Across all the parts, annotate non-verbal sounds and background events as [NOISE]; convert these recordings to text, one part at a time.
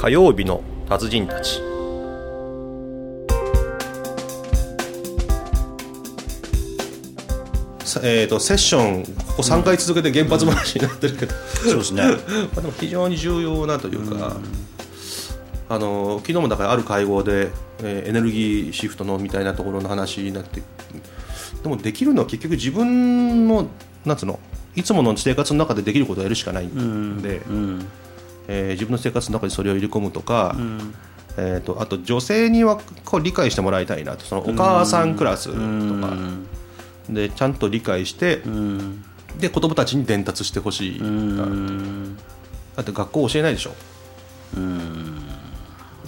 火曜日の達人たち。さえー、とセッションここ3回続けて原発話になってるけど、そうですね。[LAUGHS] まあでも非常に重要なというか、あの昨日もだからある会合で、えーエネルギーシフトのみたいなところの話になってでもできるのは結局自分のなんつうのいつもの生活の中でできることをやるしかないんで、うんえー自分の生活の中にそれを入れ込むとか、えー、とあと女性にはこう理解してもらいたいなと。そのお母さんクラスとか。でちゃんと理解して、うん。で子供たちに伝達してほしい、うん。だって学校教えないでしょ。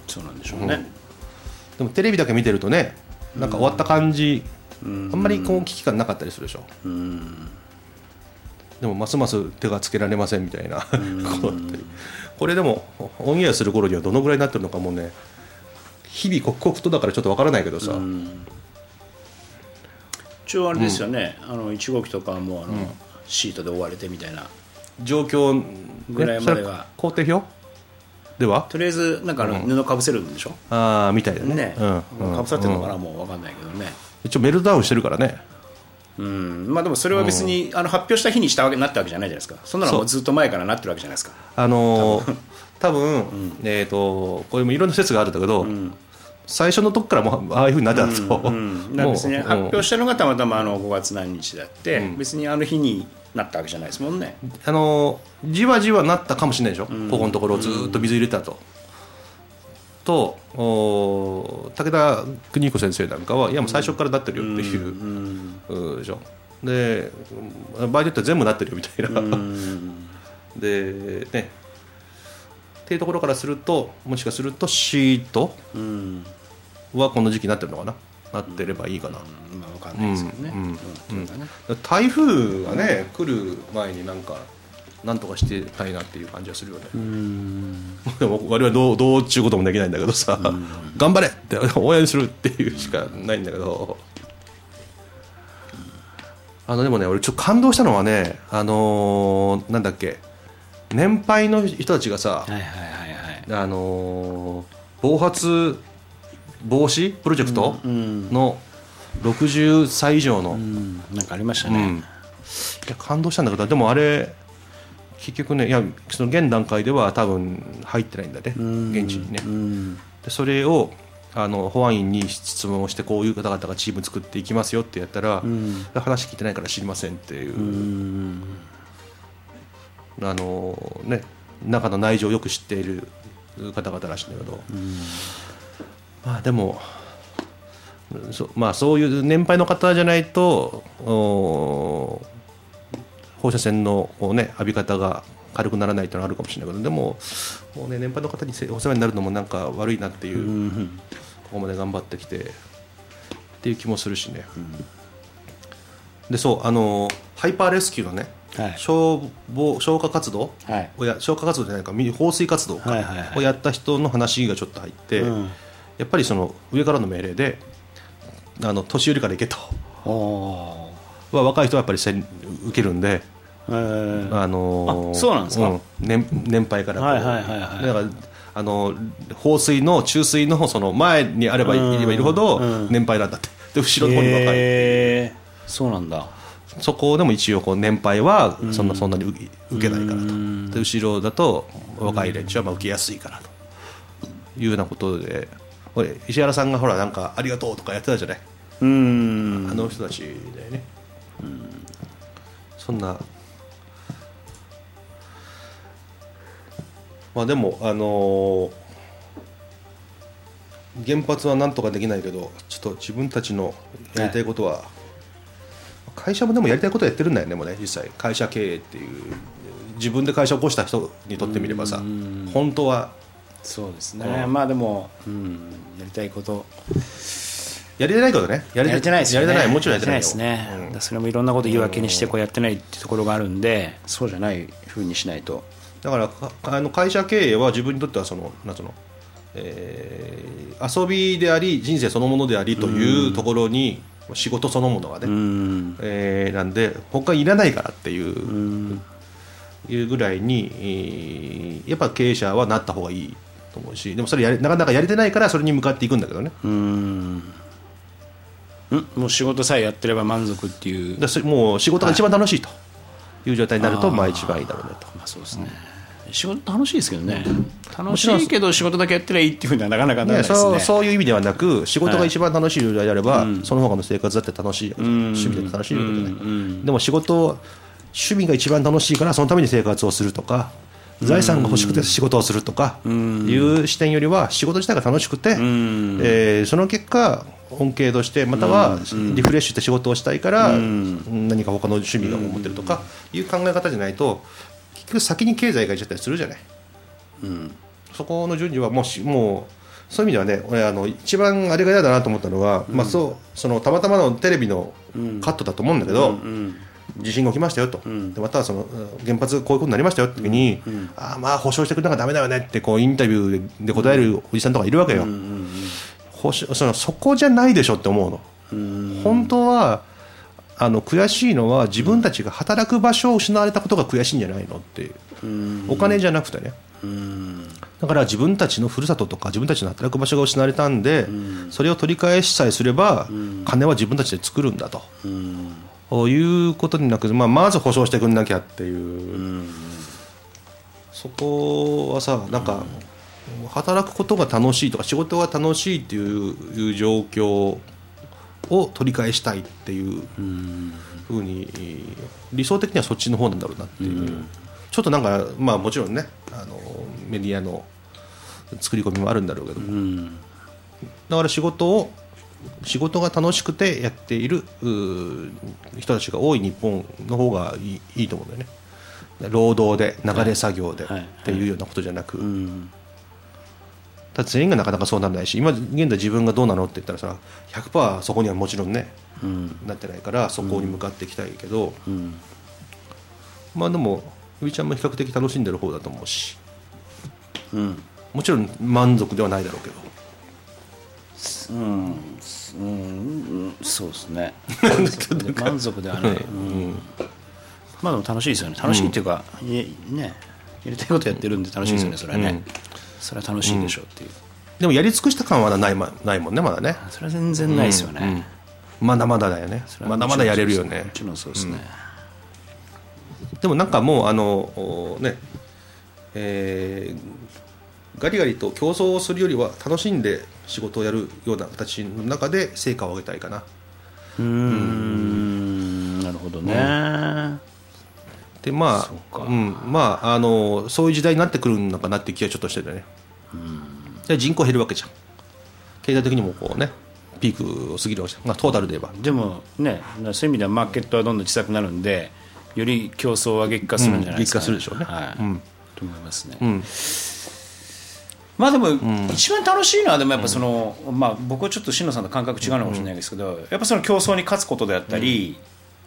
そうなんでしょうね、でもテレビだけ見てるとねなんか終わった感じ、あんまりこう危機感なかったりするでしょ、でもますます手がつけられませんみたいな。これでもオンエアする頃にはどのぐらいになってるのかもうね。日々刻々とだからちょっとわからないけどさ、一応あれですよね、あの1号機とかはもうあの、シートで覆われてみたいな。状況、ね。ぐらいまでは。工程表？では？とりあえずなんかあの布かぶせるんでしょ、ああみたいだね。ね、うん。かぶさってるのかな、もう分かんないけどね。一応メルトダウンしてるからねうん。まあでもそれは別に、あの発表した日にしたわけなったわけじゃないじゃないですか。そんなのもうずっと前からなってるわけじゃないですか。あのー多分、えっ、とこれもいろんな説があるんだけど、最初のとこからもうああいうふうになってたん [LAUGHS] ですよ、うん。だから別にもう発表したのがたまたまあの5月何日だって、別にあの日になったわけじゃないですもんね。あのーじわじわなったかもしれないでしょ、ここのところずーっと水入れてたと。と武田邦彦先生なんかはいやもう最初からなってるよっていう、うんでしょ。で場合によっては全部なってるよみたいな、[LAUGHS] でね。っていうところからするともしかするとシートうん。はこの時期になってるのかな？なってればいいかな、まあ分かんないですけどね。台風がね来る前になんかなんとかしてたいなっていう感じはするよね、でも [LAUGHS] 我々どうどうっちゅうこともできないんだけどさ、頑張れって [LAUGHS] 応援するっていうしかないんだけど、あのでもね俺ちょっと感動したのはねあのーなんだっけ年配の人たちがさ、はいはいはいはい。あのー暴発防止プロジェクトの60歳以上の、うんなんかありましたね、うん、いや感動したんだけどでもあれ結局ねいやその現段階では多分入ってないんだね現地にね。うん。でそれをあの保安院に質問をしてこういう方々がチーム作っていきますよってやったら、話聞いてないから知りませんっていう、うん。あのね中の内情をよく知っている方々らしいんだけど、まあでもそまあそういう年配の方じゃないとお放射線のこう、ね、浴び方が軽くならないというのはあるかもしれないけどでももう、ね、年配の方にせお世話になるのもなんか悪いなっていう、ここまで頑張ってきてっていう気もするしね、でそうあのハイパーレスキューのね、はい。消防消火活動はい。をや消火活動じゃないかみ放水活動かはいはいはい。をやった人の話がちょっと入って、うん。やっぱりその上からの命令であの年寄りから行けとは若い人はやっぱり受けるんで、えー。あのーあそうなんですか？年年配からはいはいはいはいだからあの放水の注水のその前にあればいればいるほど年配なんだって。で後ろの方に若い、へー。そうなんだ。そこでも一応こう年配はそんなそんなに受けないからと。で後ろだと若い連中はまあ受けやすいからと。いうようなことで。石原さんがほらなんかありがとうとかやってたじゃない？うん。あの人たちだよねそんな。まあでもあのー原発はなんとかできないけどちょっと自分たちのやりたいことは、会社もでもやりたいことはやってるんだよねもうね実際。会社経営っていう。自分で会社を起こした人にとってみればさ本当は。そうですね。まあでも、うん、やりたいことやりたいことね。ややれてないですよね。やりてない。もちろんやりてないよ。ですね、だからそれもいろんなこと言い訳にしてこうやってないっていうところがあるんでそうじゃないふうにしないと。だからかあの会社経営は自分にとってはそのなんつうの、えー遊びであり人生そのものでありというところに仕事そのものがね、うん。えーなんで他いらないからっていう,、いうぐらいに、えーやっぱ経営者はなった方がいいと思うしでもそれやれなかなかやれてないからそれに向かっていくんだけどね。んもう仕事さえやってれば満足っていう。だそれもう仕事が一番楽しいと。い。う状態になると、まあ一番いいだろうねと。まあそうですね、仕事楽しいですけどね、楽しいけど仕事だけやってりゃいいっていうふうにはなかなかならないね、ですね。そうそういう意味ではなく仕事が一番楽しい状態であれば、その他の生活だって楽しい、趣味だって楽しいわけじゃない、でも仕事趣味が一番楽しいからそのために生活をするとか財産が欲しくて仕事をするとかいう視点よりは仕事自体が楽しくて、えーその結果恩恵としてまたはリフレッシュして仕事をしたいから何か他の趣味が持ってるとかいう考え方じゃないと結局先に経済がいっちゃったりするじゃない。そこの順序はもうしもうそういう意味ではね俺あの一番あれが嫌だなと思ったのは、まあ、そうそのたまたまのテレビのカットだと思うんだけど、地震が起きましたよと、でまたはそのうん原発こういうことになりましたよって時に、ああまあ保証してくれなきゃだめだよねってこうインタビューでで答えるおじさんとかいるわけよ、保証そのそこじゃないでしょって思うの、本当はあの悔しいのは自分たちが働く場所を失われたことが悔しいんじゃないのっていう、お金じゃなくてね、だから自分たちのふるさととか自分たちの働く場所が失われたんで、それを取り返しさえすれば、金は自分たちで作るんだと、いうことになく、まあ、まず保証してくんなきゃっていう、そこはさなんか、働くことが楽しいとか仕事が楽しいっていういう状況を取り返したいっていうふうに理想的にはそっちの方なんだろうなっていう、ちょっとなんかまあもちろんねあのメディアの作り込みもあるんだろうけど、だから仕事を仕事が楽しくてやっている人たちが多い日本の方がいいいいと思うんだよね。労働で流れ作業ではいっていうようなことじゃなく、だって全員がなかなかそうならないし今現在自分がどうなのって言ったらさ100%そこにはもちろんね、なってないからそこに向かっていきたいけど、まあでもゆいちゃんも比較的楽しんでる方だと思うし、もちろん満足ではないだろうけど。うん、うん、そうですね。[LAUGHS] 満足ではない、[LAUGHS] うん。まあでも楽しいですよね。楽しいっていうか、いね。やりたいことやってるんで楽しいですよね、それはね、それは楽しいでしょうっていう、でもやり尽くした感はない,、ま、ないもんねまだね。それは全然ないですよね、まだまだだよね。まだまだやれるよね。もちろんそうですね、でもなんかもうあのおね。えーガリガリと競争をするよりは楽しんで仕事をやるような形の中で成果を上げたいかな。うーん。なるほどね、でまあうん、まああのそういう時代になってくるのかなって気はちょっとしてるね。で人口減るわけじゃん。経済的にもこうねピークを過ぎるわけじゃん、まあ、トータルで言えば。でもねそういう意味ではマーケットはどんどん小さくなるんでより競争は激化するんじゃないですか、うん激化するでしょうね。はい。うん。と思いますね、ん。まあでも、一番楽しいのはでもやっぱその、まあ、僕はちょっと新野さんと感覚違うのかもしれないですけど、やっぱその競争に勝つことであったり、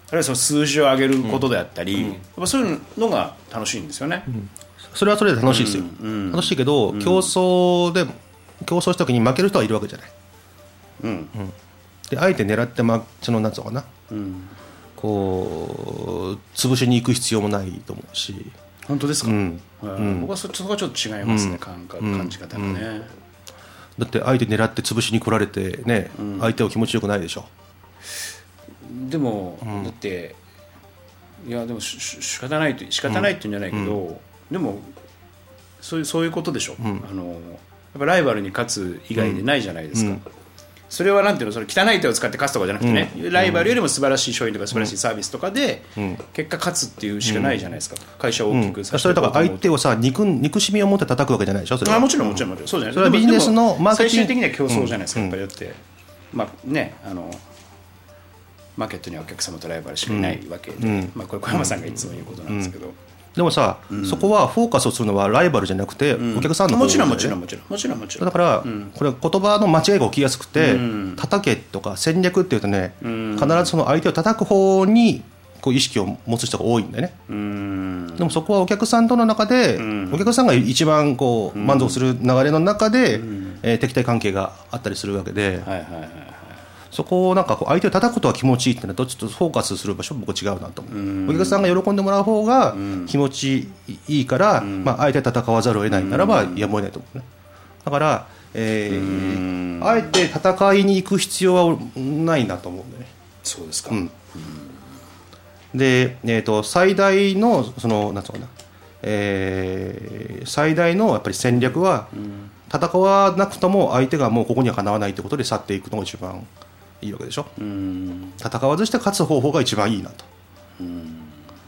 あるいはその数字を上げることであったり、やっぱそういうのが楽しいんですよね、それはそれで楽しいですよ、楽しいけど、競争で競争した時に負ける人はいるわけじゃない、うん。であえて狙って、ま、そのなんつうのかな、こう潰しに行く必要もないと思うし、本当ですか、うん。はい僕はそそこはちょっと違いますね、感覚感じ方がね、だって相手狙って潰しに来られてね、相手は気持ちよくないでしょでも、だっていやでもしし仕方ないと仕方ないって言うんじゃないけど、でもそういうそういうことでしょ、あのやっぱライバルに勝つ以外でないじゃないですか、それはなんていうの？それ汚い手を使って勝つとかじゃなくてね、ライバルよりも素晴らしい商品とか素晴らしいサービスとかで、結果勝つっていうしかないじゃないですか、会社を大きくさせてそれだから相手ををさ憎憎しみを持って叩くわけじゃないでしょ？それは。あもちろんもちろんもちろん。そうじゃないそれはビジネスのマーケティング。最終的には競争じゃないですか、やっぱりだってまあねあのマーケットにはお客様とライバルしかいないわけで、まあ、これ小山さんがいつも言うことなんですけど、でもさ、そこはフォーカスをするのはライバルじゃなくて、お客さんの方もちろんもちろんもちろんもちろんもちろん。だから、これは言葉の間違いが起きやすくて、叩けとか戦略っていうとね、必ずその相手を叩く方にこう意識を持つ人が多いんだよね、でもそこはお客さんとの中で、お客さんが一番こう満足する流れの中で、えー敵対関係があったりするわけで、はいはいはいそこをなんかこう相手を叩くことは気持ちいいってのはちょっとフォーカスする場所僕違うなと思う、お客さんが喜んでもらう方が気持ちいいから、まあ、相手を戦わざるを得ないならばやむを得ないと思うね。だから、えーあえて戦いに行く必要はないなと思うね。そうですか、うん。で、えー、と最大のそのなんつうのかな、えー最大のやっぱり戦略は、戦わなくとも相手がもうここにはかなわないということで去っていくのが一番いいわけでしょ、うん。戦わずして勝つ方法が一番いいなと、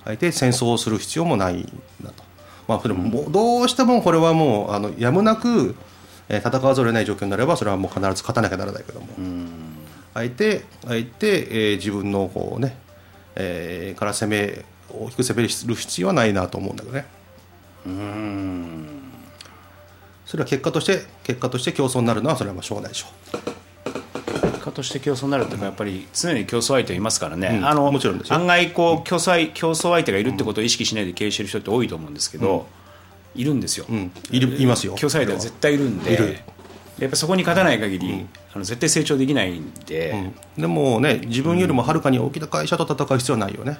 相手戦争をする必要もないなと、まあ、それもどうしてもこれはもうあのやむなく、えー戦わざるを得ない状況になればそれはもう必ず勝たなきゃならないけども、あえてあえて、えー自分のこうね、えーから攻め大きく攻める必要はないなと思うんだけどね。うん。それは結果として結果として競争になるのはそれはまあしょうがないでしょ結果として競争になるというかやっぱり常に競争相手はいますからね、うんあのもちろんですよ。案外こう競争相競争相手がいるってことを意識しないで経営してる人って多いと思うんですけど、いるんですよ、うん。いるいますよ。競争相手は絶対いるんでやっぱそこに勝たない限り、あの絶対成長できないんで、うん。でもね自分よりもはるかに大きな会社と戦う必要はないよね、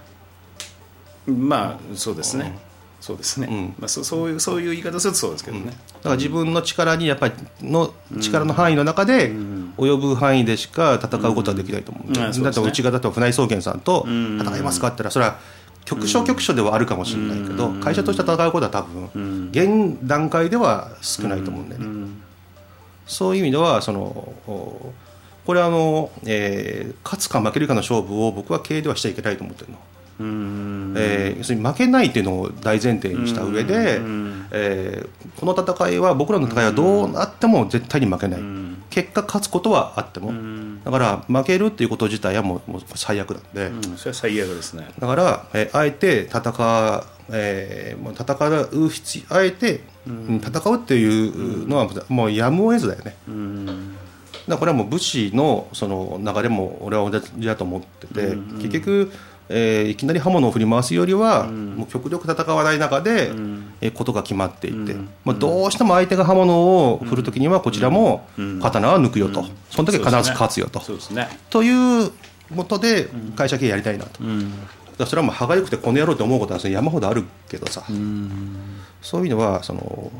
まあそうですね、そうですね、ん。まあ、そそういうそういう言い方するとそうですけどね、だから自分の力にやっぱりの力の範囲の中で及ぶ範囲でしか戦うことはできないと思ううん。ねだってうちがだと船井総研さんと戦いますかって言ったらそれは局所局所ではあるかもしれないけど会社として戦うことは多分現段階では少ないと思うんだよね。そういう意味ではそのおこれはあの、えー勝つか負けるかの勝負を僕は経営ではしちゃいけないと思ってるの。うん。えー要するに負けないっていうのを大前提にした上で、えーこの戦いは僕らの戦いはどうなっても絶対に負けない、結果勝つことはあっても、だから負けるっていうこと自体はもうもう最悪なんで、うん。それは最悪ですね。だから、えーあえて戦う、えーもう戦う必要あえて、うん。戦うっていうのはもうやむを得ずだよね、だからこれはもう武士のその流れも俺は同じだと思ってて、結局、えーいきなり刃物を振り回すよりは、もう極力戦わない中で、えーことが決まっていて、まあ、どうしても相手が刃物を振るときにはこちらも刀は抜くよと、その時は必ず勝つよと。そうですね。ということで会社経営やりたいなと、だそれはもう歯がゆくてこの野郎って思うことは山ほどあるけどさ、そういうのはその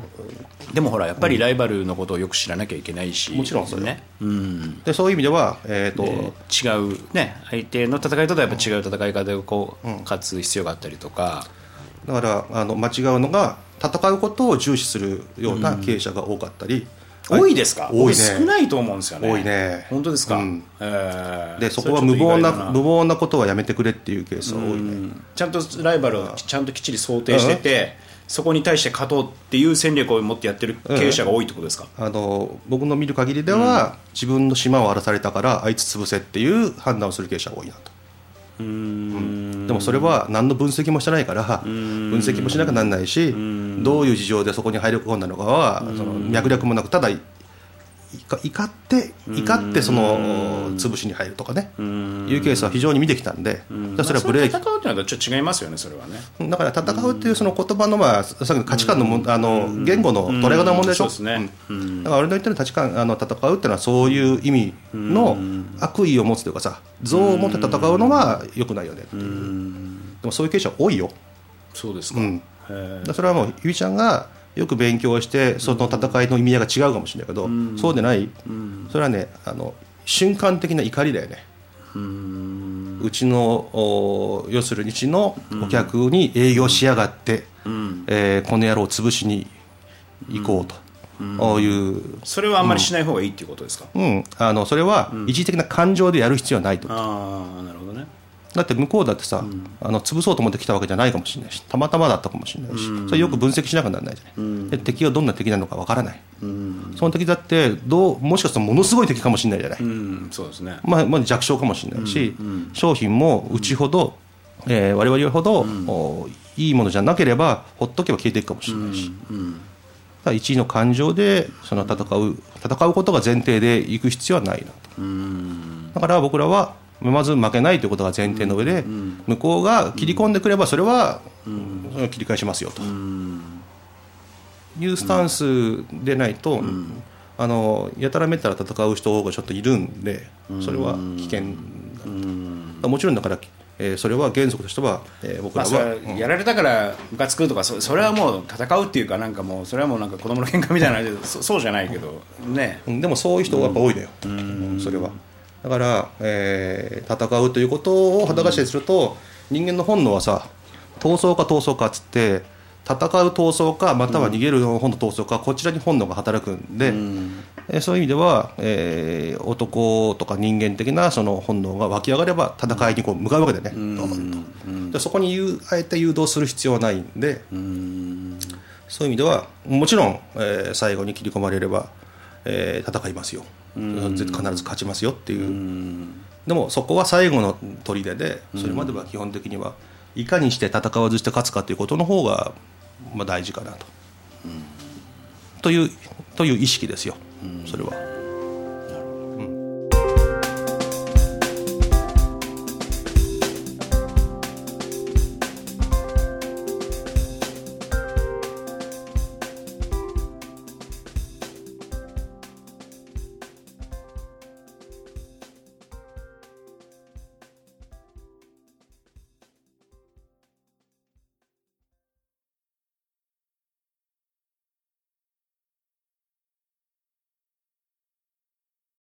でもほらやっぱりライバルのことをよく知らなきゃいけないし、もちろんそれはね、うん、でそういう意味では、えーとで違うね相手の戦いとはやっぱ違う戦い方でこう、勝つ必要があったりとか。だからあの間違うのが戦うことを重視するような経営者が多かったり、多いですか？多いね。僕少ないと思うんですよね。多いね。本当ですか、うん。えー。でそこは無謀な無謀なことはやめてくれっていうケースが多いね、ちゃんとライバルをちゃんときっちり想定してて、そこに対して勝とうっていう戦略を持ってやってる経営者が多いってことですか、あの僕の見る限りでは、自分の島を荒らされたからあいつ潰せっていう判断をする経営者が多いなと。うん。でもそれは何の分析もしてないから分析もしなきゃならないしどういう事情でそこに入り込んだのかはその脈絡もなくただいか怒って怒ってその潰しに入るとかね。いうケースは非常に見てきたんでだからそれはブレーキ戦うっていうのはちょっと違いますよねそれはね。だから戦うっていうその言葉のまあさっきの価値観のあの言語の捉え方の問題でしょ？そうですね。うん。だから俺の言ってる価値観あの戦うっていうのはそういう意味の悪意を持つというかさ憎悪を持って戦うのは良くないよねっていう。でもそういう経営者多いよ、そうですか、うん、それはもうゆいちゃんがよく勉強してその戦いの意味合いが違うかもしれないけど、そうでない、それはねあの瞬間的な怒りだよね。うちのお要するにうちのお客に営業しやがって、えーこの野郎を潰しに行こうと、こういう、それはあんまりしない方がいいっていうことですか、うん、あのそれは一時的な感情でやる必要はないと、ああなるほどねだって向こうだってさ、あの潰そうと思って来たわけじゃないかもしれないしたまたまだったかもしれないし、それよく分析しなきゃならないじゃない、で敵がどんな敵なのかわからない、その敵だってどうもしかしたらものすごい敵かもしれないじゃない、うん。そうですね。まあ、まあ弱小かもしれないし、商品もうちほど、えー我々ほど、おいいものじゃなければほっとけば消えていくかもしれないし、だから一位の感情でその戦う戦うことが前提でいく必要はないなと。だから僕らはまず負けないということが前提の上で、向こうが切り込んでくればそれは、切り返しますよと、いうスタンスでないと、あのやたらめったら戦う人がちょっといるんでそれは危険だ、もちろんだからえーそれは原則としては、えー僕らは、れはやられたからムカつくとかそそれはもう戦うっていうかなんかもうそれはもうなんか子供の喧嘩みたいなそそうじゃないけどね。うんでもそういう人がやっぱ多いのよ、うん。それはだから、えー戦うということを裸足にすると、人間の本能はさ闘争か闘争かっつって戦う闘争かまたは逃げる本能闘争かこちらに本能が働くんで、えーそういう意味では、えー男とか人間的なその本能が湧き上がれば戦いにこう向かうわけでね、ドーンと。でそこに誘あえて誘導する必要はないんで、そういう意味ではもちろん、えー最後に切り込まれれば、えー戦いますよ、絶必ず勝ちますよっていう、でもそこは最後の砦でそれまでは基本的にはいかにして戦わずして勝つかということの方が、まあ、大事かなと、というという意識ですよ、それは。